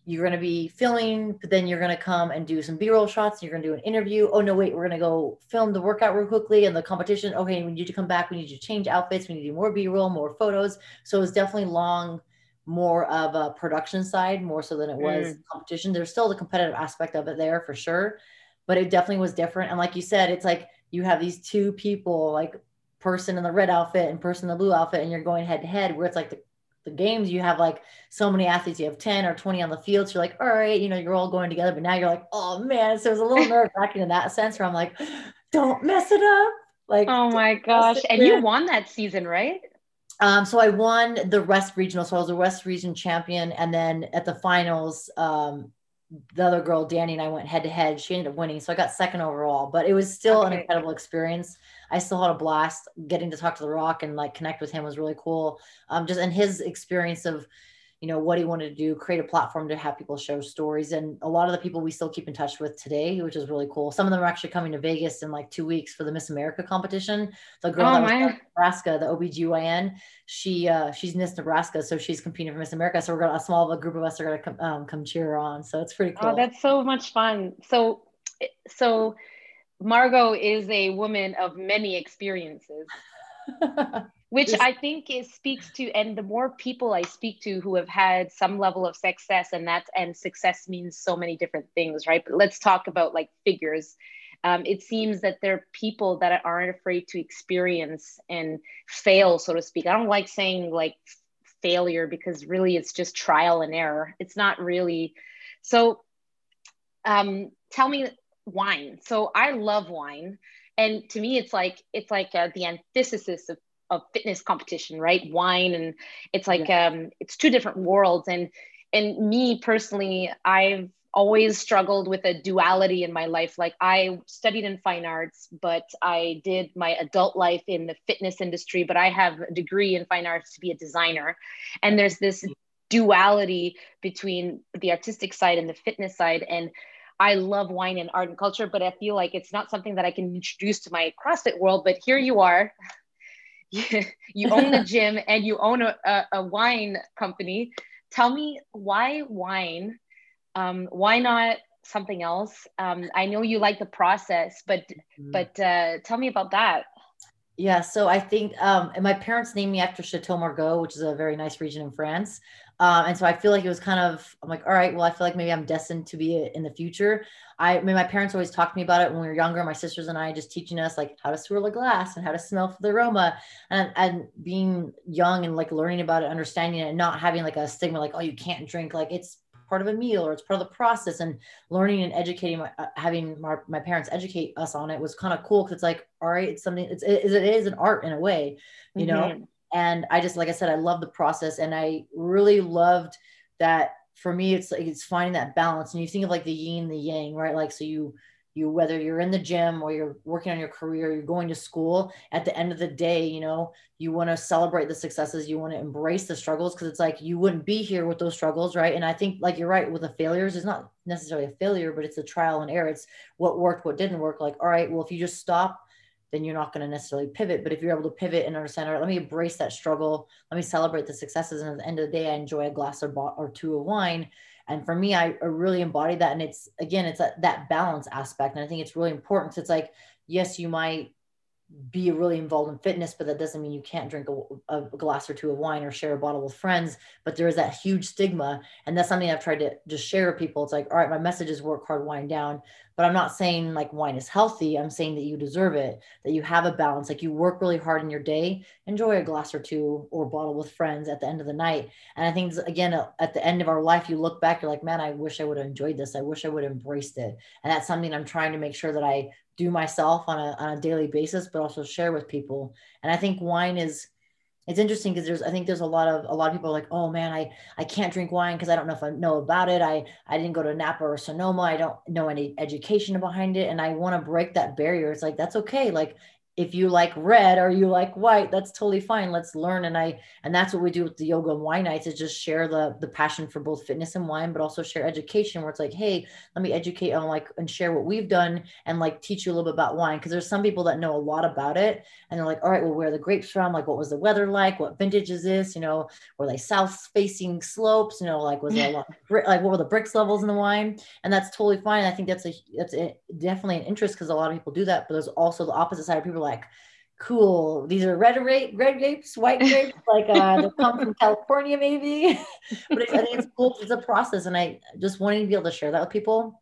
you're going to be filming, but then you're going to come and do some B-roll shots. You're going to do an interview. Oh no, wait, we're going to go film the workout real quickly and the competition. Okay, we need to come back. We need to change outfits. We need to do more B-roll, more photos. So it's definitely long, more of a production side, more so than it was mm. competition. There's still the competitive aspect of it there for sure, but it definitely was different. And like you said, it's like you have these two people, like person in the red outfit and person in the blue outfit, and you're going head to head. Where it's like the the games you have like so many athletes you have 10 or 20 on the field so you're like all right you know you're all going together but now you're like oh man so it was a little nerve wracking in that sense where i'm like don't mess it up like oh my gosh and you won that season right um, so I won the West Regional, so I was a West Region champion, and then at the finals, um, the other girl, Danny, and I went head to head. She ended up winning, so I got second overall. But it was still okay. an incredible experience. I still had a blast getting to talk to The Rock and like connect with him was really cool. Um, just and his experience of you know what he wanted to do create a platform to have people show stories. And a lot of the people we still keep in touch with today which is really cool. Some of them are actually coming to vegas in like two weeks for the miss america competition. The girl oh, that was from nebraska the obgyn she uh she's miss nebraska so she's competing for miss america. So we're gonna a small a group of us are gonna come, um, come cheer her on. So it's pretty oh, cool. oh that's so much fun. So so margaux is a woman of many experiences which I think it speaks to, and the more people I speak to who have had some level of success, and that and success means so many different things, right? But let's talk about like figures. Um, it seems that there are people that aren't afraid to experience and fail, so to speak. I don't like saying like failure because really it's just trial and error. It's not really. So, um, tell me wine. So I love wine and to me it's like it's like uh, the antithesis of of fitness competition, right? Wine and it's like yeah. um it's two different worlds. And and me personally, I've always struggled with a duality in my life. Like I studied in fine arts, but I did my adult life in the fitness industry, but I have a degree in fine arts to be a designer. And there's this duality between the artistic side and the fitness side. And I love wine and art and culture, but I feel like it's not something that I can introduce to my CrossFit world. But here you are, you own the gym and you own a, a, a, wine company. Tell me why wine? Um, why not something else? Um, I know you like the process, but mm-hmm. but uh, tell me about that. Yeah, so I think um, and my parents named me after Chateau Margaux, which is a very nice region in France. Um, and so I feel like it was kind of, I'm like, all right, well, I feel like maybe I'm destined to be in the future. I, I mean, my parents always talked to me about it when we were younger. My sisters and I just teaching us like how to swirl a glass and how to smell for the aroma and, and being young and like learning about it, understanding it and not having like a stigma, like, oh, you can't drink. Like it's part of a meal or it's part of the process and learning and educating my, uh, having my, my parents educate us on it was kind of cool because it's like all right it's something it's it, it is an art in a way you mm-hmm. know and i just like i said i love the process and i really loved that for me it's like it's finding that balance. And you think of like the yin the yang right? Like so you you whether you're in the gym or you're working on your career you're going to school at the end of the day you know you want to celebrate the successes you want to embrace the struggles because it's like you wouldn't be here with those struggles right? And i think like you're right with the failures it's not necessarily a failure but it's a trial and error. It's what worked what didn't work. Like all right well if you just stop then you're not going to necessarily pivot but if you're able to pivot and understand all right let me embrace that struggle. Let me celebrate the successes and at the end of the day i enjoy a glass or, or two of wine. And for me I, I really embody that and it's again it's a, that balance aspect and i think it's really important so it's like yes you might be really involved in fitness, but that doesn't mean you can't drink a, a, glass or two of wine or share a bottle with friends. But there is that huge stigma. And that's something I've tried to just share with people. It's like, all right, my message is work hard, wine down. But I'm not saying like wine is healthy. I'm saying that you deserve it, that you have a balance. Like you work really hard in your day, enjoy a glass or two or bottle with friends at the end of the night. And I think, again, uh, at the end of our life, you look back, you're like, man, I wish I would have enjoyed this. I wish I would have embraced it. And that's something I'm trying to make sure that I do myself on a, on a daily basis, but also share with people. And I think wine is, it's interesting because there's, I think there's a lot of, a lot of people like, oh man, I, I can't drink wine because I don't know if I know about it. I, I didn't go to Napa or Sonoma. I don't know any education behind it. And I want to break that barrier. It's like, that's okay. Like if you like red or you like white that's totally fine. Let's learn. And i and that's what we do with the yoga and wine nights is just share the the passion for both fitness and wine but also share education where it's like hey let me educate on like and share what we've done and like teach you a little bit about wine. Because there's some people that know a lot about it and they're like all right well where are the grapes from? Like what was the weather like? What vintage is this? You know were they south facing slopes? You know like was there a lot like what were the Brix levels in the wine? And that's totally fine. I think that's a that's a, definitely an interest because a lot of people do that but there's also the opposite side of people like cool these are red red grapes white grapes like uh they come from california maybe but i think it's cool it's a process and i just wanting to be able to share that with people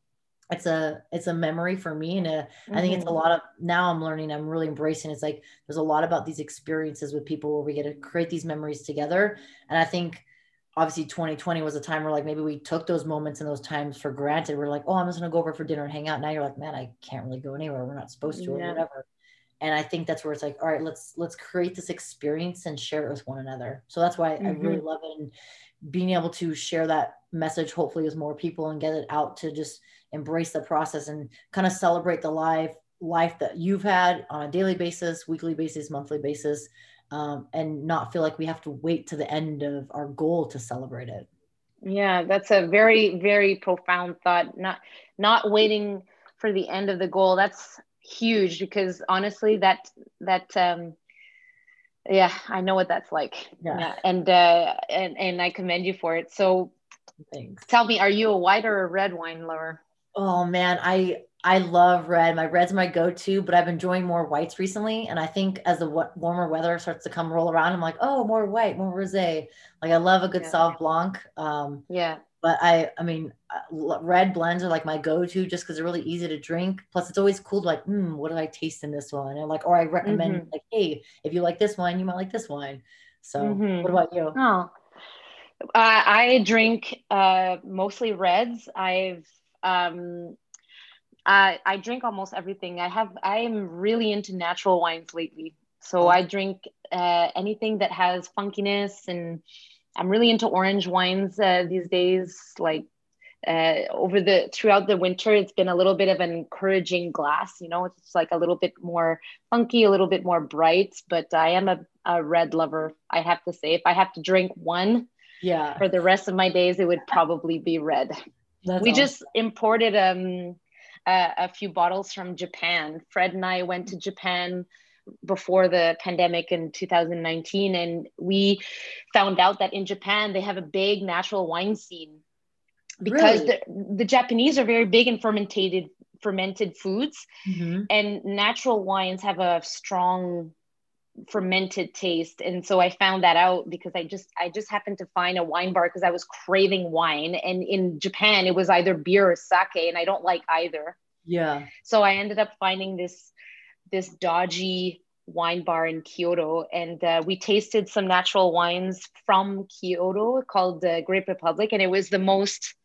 it's a it's a memory for me and a, mm-hmm. I think it's a mm-hmm. lot of now i'm learning i'm really embracing it's like there's a lot about these experiences with people where we get to create these memories together and i think obviously 2020 was a time where like maybe we took those moments and those times for granted we're like oh i'm just going to go over for dinner and hang out now you're like man i can't really go anywhere we're not supposed to yeah. or whatever and i think that's where it's like all right let's let's create this experience and share it with one another so that's why mm-hmm. i really mm-hmm. love it and being able to share that message hopefully with more people and get it out to just embrace the process and kind of celebrate the life life that you've had on a daily basis weekly basis monthly basis um, and not feel like we have to wait to the end of our goal to celebrate it yeah that's a very very profound thought not not waiting for the end of the goal that's huge because honestly that that um yeah i know what that's like. Yeah, yeah. and uh and and i commend you for it. So Thanks. tell me are you a white or a red wine lover? Oh man i i love red. My red's my go-to but i've been enjoying more whites recently. And i think as the warmer weather starts to come roll around i'm like oh more white more rosé. Like i love a good yeah. sauv blanc um yeah. but I, I mean, red blends are like my go-to just because they're really easy to drink. Plus, it's always cool to like, hmm, what did I taste in this one? And like, or I recommend mm-hmm. like, hey, if you like this wine, you might like this wine. So, mm-hmm. what about you? Oh, uh, I drink uh, mostly reds. I've um, I, I drink almost everything. I have I am really into natural wines lately. So oh. I drink uh, anything that has funkiness and I'm really into orange wines uh, these days. Like uh, over the throughout the winter, it's been a little bit of an encouraging glass. You know, it's like a little bit more funky, a little bit more bright. But I am a, a red lover. I have to say, if I have to drink one, yeah, for the rest of my days, it would probably be red. That's we awesome. just imported um, a, a few bottles from Japan. Fred and I went to Japan before the pandemic in 2019 and we found out that in japan they have a big natural wine scene because really? the, the japanese are very big in fermented fermented foods mm-hmm. and natural wines have a strong fermented taste and so i found that out because i just i just happened to find a wine bar because i was craving wine and in japan it was either beer or sake and i don't like either yeah so i ended up finding this this dodgy wine bar in kyoto and uh, we tasted some natural wines from kyoto called the grape republic and it was the most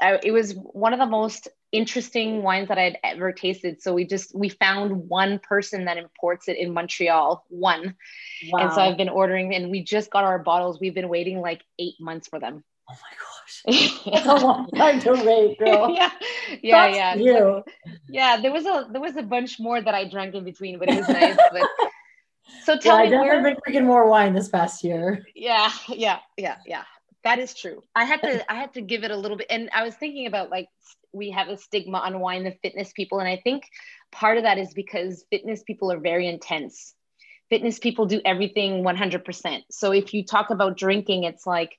uh, it was one of the most interesting wines that I'd ever tasted. So we just we found one person that imports it in Montreal, one. Wow. And so I've been ordering and we just got our bottles. We've been waiting like 8 months for them. Oh my gosh. That's a long time to wait, girl. yeah. Yeah, That's yeah. You. yeah, there was a there was a bunch more that I drank in between, but it was nice. but so tell yeah, me I where been drinking more wine this past year. Yeah, yeah, yeah, yeah. That is true. I had to I had to give it a little bit and I was thinking about like we have a stigma on wine the fitness people and I think part of that is because fitness people are very intense. Fitness people do everything 100%. So if you talk about drinking it's like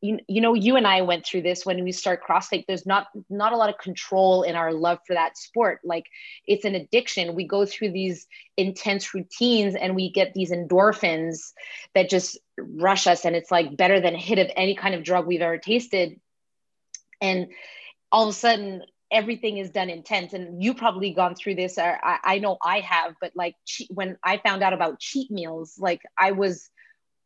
you, you know you and i went through this when we start crossfit there's not not a lot of control in our love for that sport. Like it's an addiction. We go through these intense routines and we get these endorphins that just rush us and it's like better than a hit of any kind of drug we've ever tasted. And all of a sudden everything is done intense. And you probably gone through this or I, I know i have but like when i found out about cheat meals like i was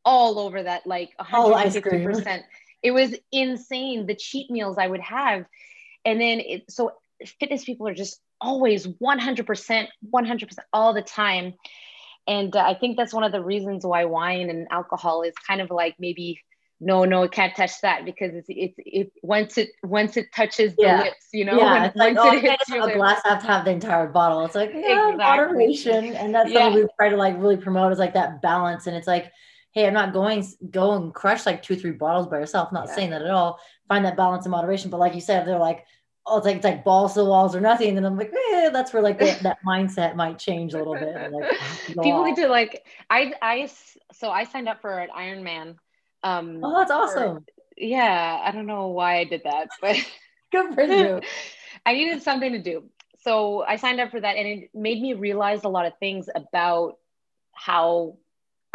all over that like 150%. it was insane the cheat meals I would have. And then it, so fitness people are just always 100%, 100% all the time. And uh, I think that's one of the reasons why wine and alcohol is kind of like maybe no, no, it can't touch that because it's it's it once it once it touches yeah. the lips, you know. Yeah, it's like, oh, it hits a glass, I have to have the entire bottle. It's like yeah, exactly. moderation, and that's yeah. something we try to like really promote is like that balance. And it's like hey, I'm not going go and crush like two, three bottles by yourself. I'm not yeah. saying that at all. Find that balance and moderation. But like you said, they're like, oh, it's like it's like balls to the walls or nothing. And then I'm like, eh, that's where like the, that mindset might change a little bit. Like, People need to like, I I so I signed up for an Ironman. Um, oh, that's awesome. For, yeah, I don't know why I did that, but good for you. I needed something to do. So I signed up for that and it made me realize a lot of things about how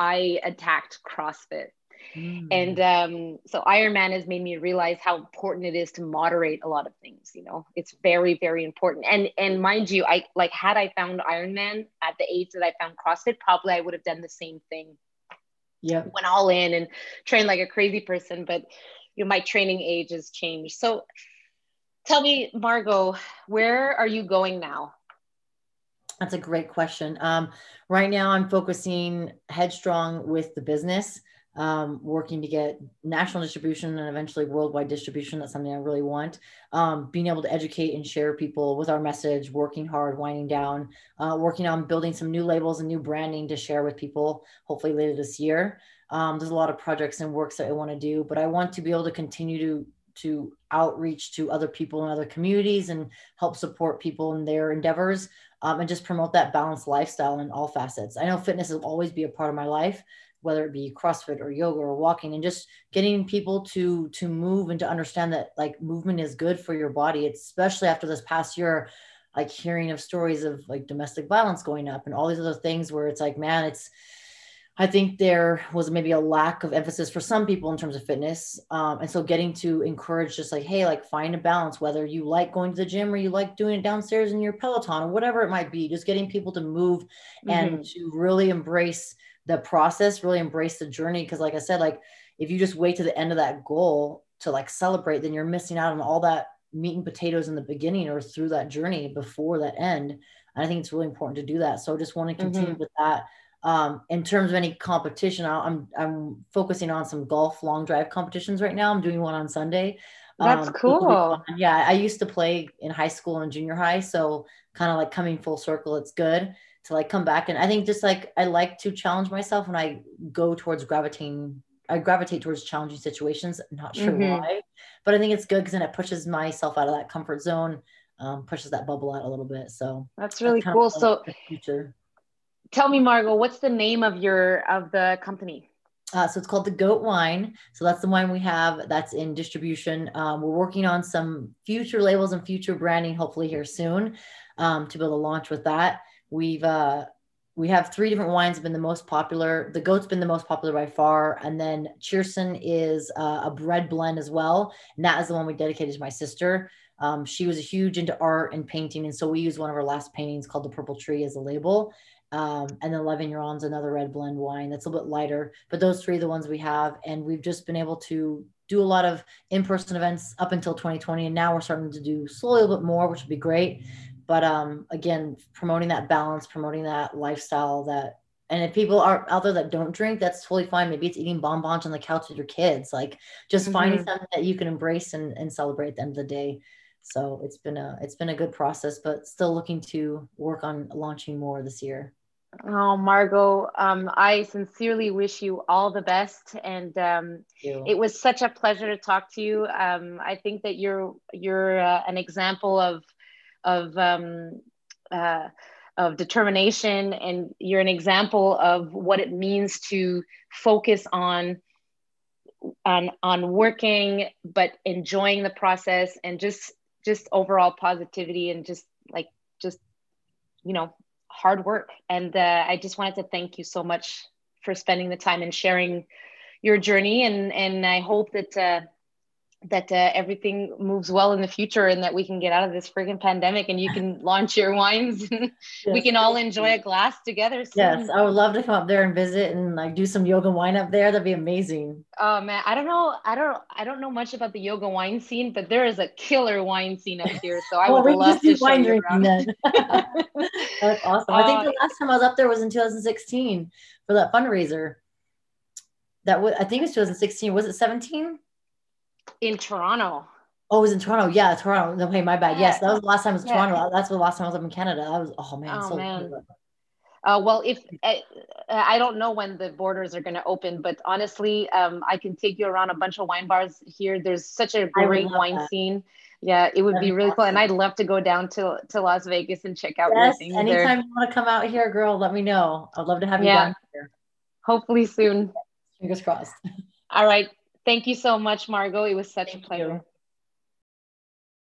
I attacked CrossFit. Mm. And um, so Ironman has made me realize how important it is to moderate a lot of things. You know, it's very, very important. And and mind you, I like had I found Ironman at the age that I found CrossFit, probably I would have done the same thing. Yeah, went all in and trained like a crazy person. But you know, my training age has changed. So tell me, Margaux, where are you going now? That's a great question. Um, right now, I'm focusing headstrong with the business, um, working to get national distribution and eventually worldwide distribution. That's something I really want. Um, being able to educate and share people with our message, working hard, winding down, uh, working on building some new labels and new branding to share with people, hopefully later this year. Um, there's a lot of projects and works that I want to do, but I want to be able to continue to to outreach to other people in other communities and help support people in their endeavors um, and just promote that balanced lifestyle in all facets. I know fitness will always be a part of my life, whether it be CrossFit or yoga or walking, and just getting people to to move and to understand that like movement is good for your body. Especially after this past year, like hearing of stories of like domestic violence going up and all these other things where it's like, man, it's I think there was maybe a lack of emphasis for some people in terms of fitness. Um, and so getting to encourage just like, hey, like find a balance, whether you like going to the gym or you like doing it downstairs in your Peloton or whatever it might be, just getting people to move mm-hmm. and to really embrace the process, really embrace the journey. Cause like I said, like if you just wait to the end of that goal to like celebrate, then you're missing out on all that meat and potatoes in the beginning or through that journey before that end. And I think it's really important to do that. So I just want to continue mm-hmm. with that um, in terms of any competition, I'm I'm focusing on some golf long drive competitions right now. I'm doing one on Sunday. That's um, cool. Yeah, I used to play in high school and junior high, so kind of like coming full circle. It's good to like come back, and I think just like I like to challenge myself when I go towards gravitating. I gravitate towards challenging situations. I'm not sure mm-hmm. why, but I think it's good because then it pushes myself out of that comfort zone, um, pushes that bubble out a little bit. So that's really that's cool. So future tell me margaux what's the name of your of the company uh, so it's called the goat wine so that's the wine we have that's in distribution um, we're working on some future labels and future branding hopefully here soon um, to be able to launch with that we've uh, we have three different wines have been the most popular. The goat's been the most popular by far, and then Cheerson is uh, a bread blend as well. And that is the one we dedicated to my sister. Um, she was a huge into art and painting, and so we used one of her last paintings called the Purple Tree as a label. Um, and then L'Avignon's another red blend wine that's a little bit lighter. But those three are the ones we have, and we've just been able to do a lot of in-person events up until 2020, and now we're starting to do slowly a little bit more, which would be great but um again promoting that balance promoting that lifestyle that and if people are out there that don't drink that's totally fine maybe it's eating bonbons on the couch with your kids like just mm-hmm. finding something that you can embrace and, and celebrate at the end of the day so it's been a it's been a good process but still looking to work on launching more this year Oh, Margaux, um, I sincerely wish you all the best, and um, it was such a pleasure to talk to you. Um, I think that you're you're uh, an example of of um, uh, of determination, and you're an example of what it means to focus on on on working, but enjoying the process, and just just overall positivity, and just like just you know hard work. And uh, I just wanted to thank you so much for spending the time and sharing your journey, and and I hope that. Uh, that uh, everything moves well in the future and that we can get out of this friggin' pandemic and you can launch your wines and yes. we can all enjoy a glass together. Soon. Yes, I would love to come up there and visit and like do some yoga wine up there. That'd be amazing. Oh man, I don't know. I don't. I don't know much about the yoga wine scene, but there is a killer wine scene up here. So I well, would love to wine drinking then. That's awesome. Uh, I think uh, the last time I was up there was in 2016 for that fundraiser. That was. I think it was 2016. Was it 17? In Toronto. Oh, it was in Toronto. Yeah, Toronto. Okay, my bad. Yes, that was the last time I was yeah. Toronto. That's the last time I was up in Canada. That was oh man. Oh so man. Uh, well, if uh, I don't know when the borders are going to open, but honestly, um, I can take you around a bunch of wine bars here. There's such a great wine that. scene. Yeah, it would That'd be really awesome. cool, and I'd love to go down to to Las Vegas and check out yes, anytime there. you want to come out here, girl, let me know. I'd love to have you yeah. down here. Hopefully soon. Fingers crossed. All right. Thank you so much, Margaux. It was such Thank a pleasure. You.